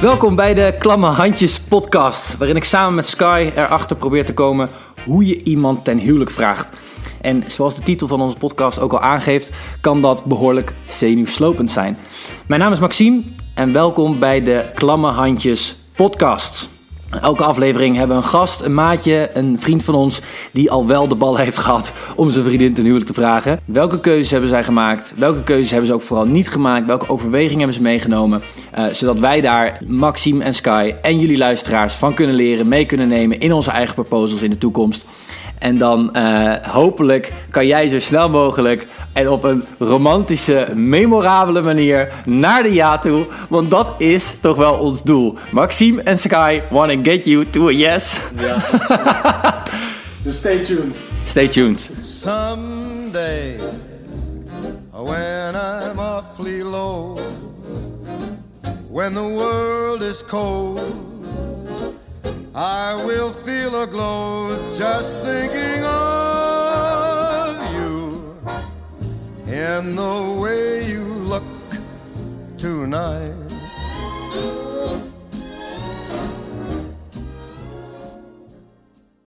Welkom bij de Klamme Handjes podcast, waarin ik samen met Sky erachter probeer te komen hoe je iemand ten huwelijk vraagt. En zoals de titel van onze podcast ook al aangeeft, kan dat behoorlijk zenuwslopend zijn. Mijn naam is Maxime en welkom bij de Klamme Handjes podcast. Elke aflevering hebben we een gast, een maatje, een vriend van ons die al wel de bal heeft gehad om zijn vriendin ten huwelijk te vragen. Welke keuzes hebben zij gemaakt? Welke keuzes hebben ze ook vooral niet gemaakt? Welke overwegingen hebben ze meegenomen? Uh, zodat wij daar, Maxime en Sky en jullie luisteraars van kunnen leren, mee kunnen nemen in onze eigen proposals in de toekomst. En dan uh, hopelijk kan jij zo snel mogelijk en op een romantische, memorabele manier naar de ja toe. Want dat is toch wel ons doel. Maxime en Sky wanna get you to a yes. Ja. dus stay tuned. Stay tuned. Someday, when I'm awfully low, when the world is cold, I will feel a glow just thinking of you and the way you look tonight.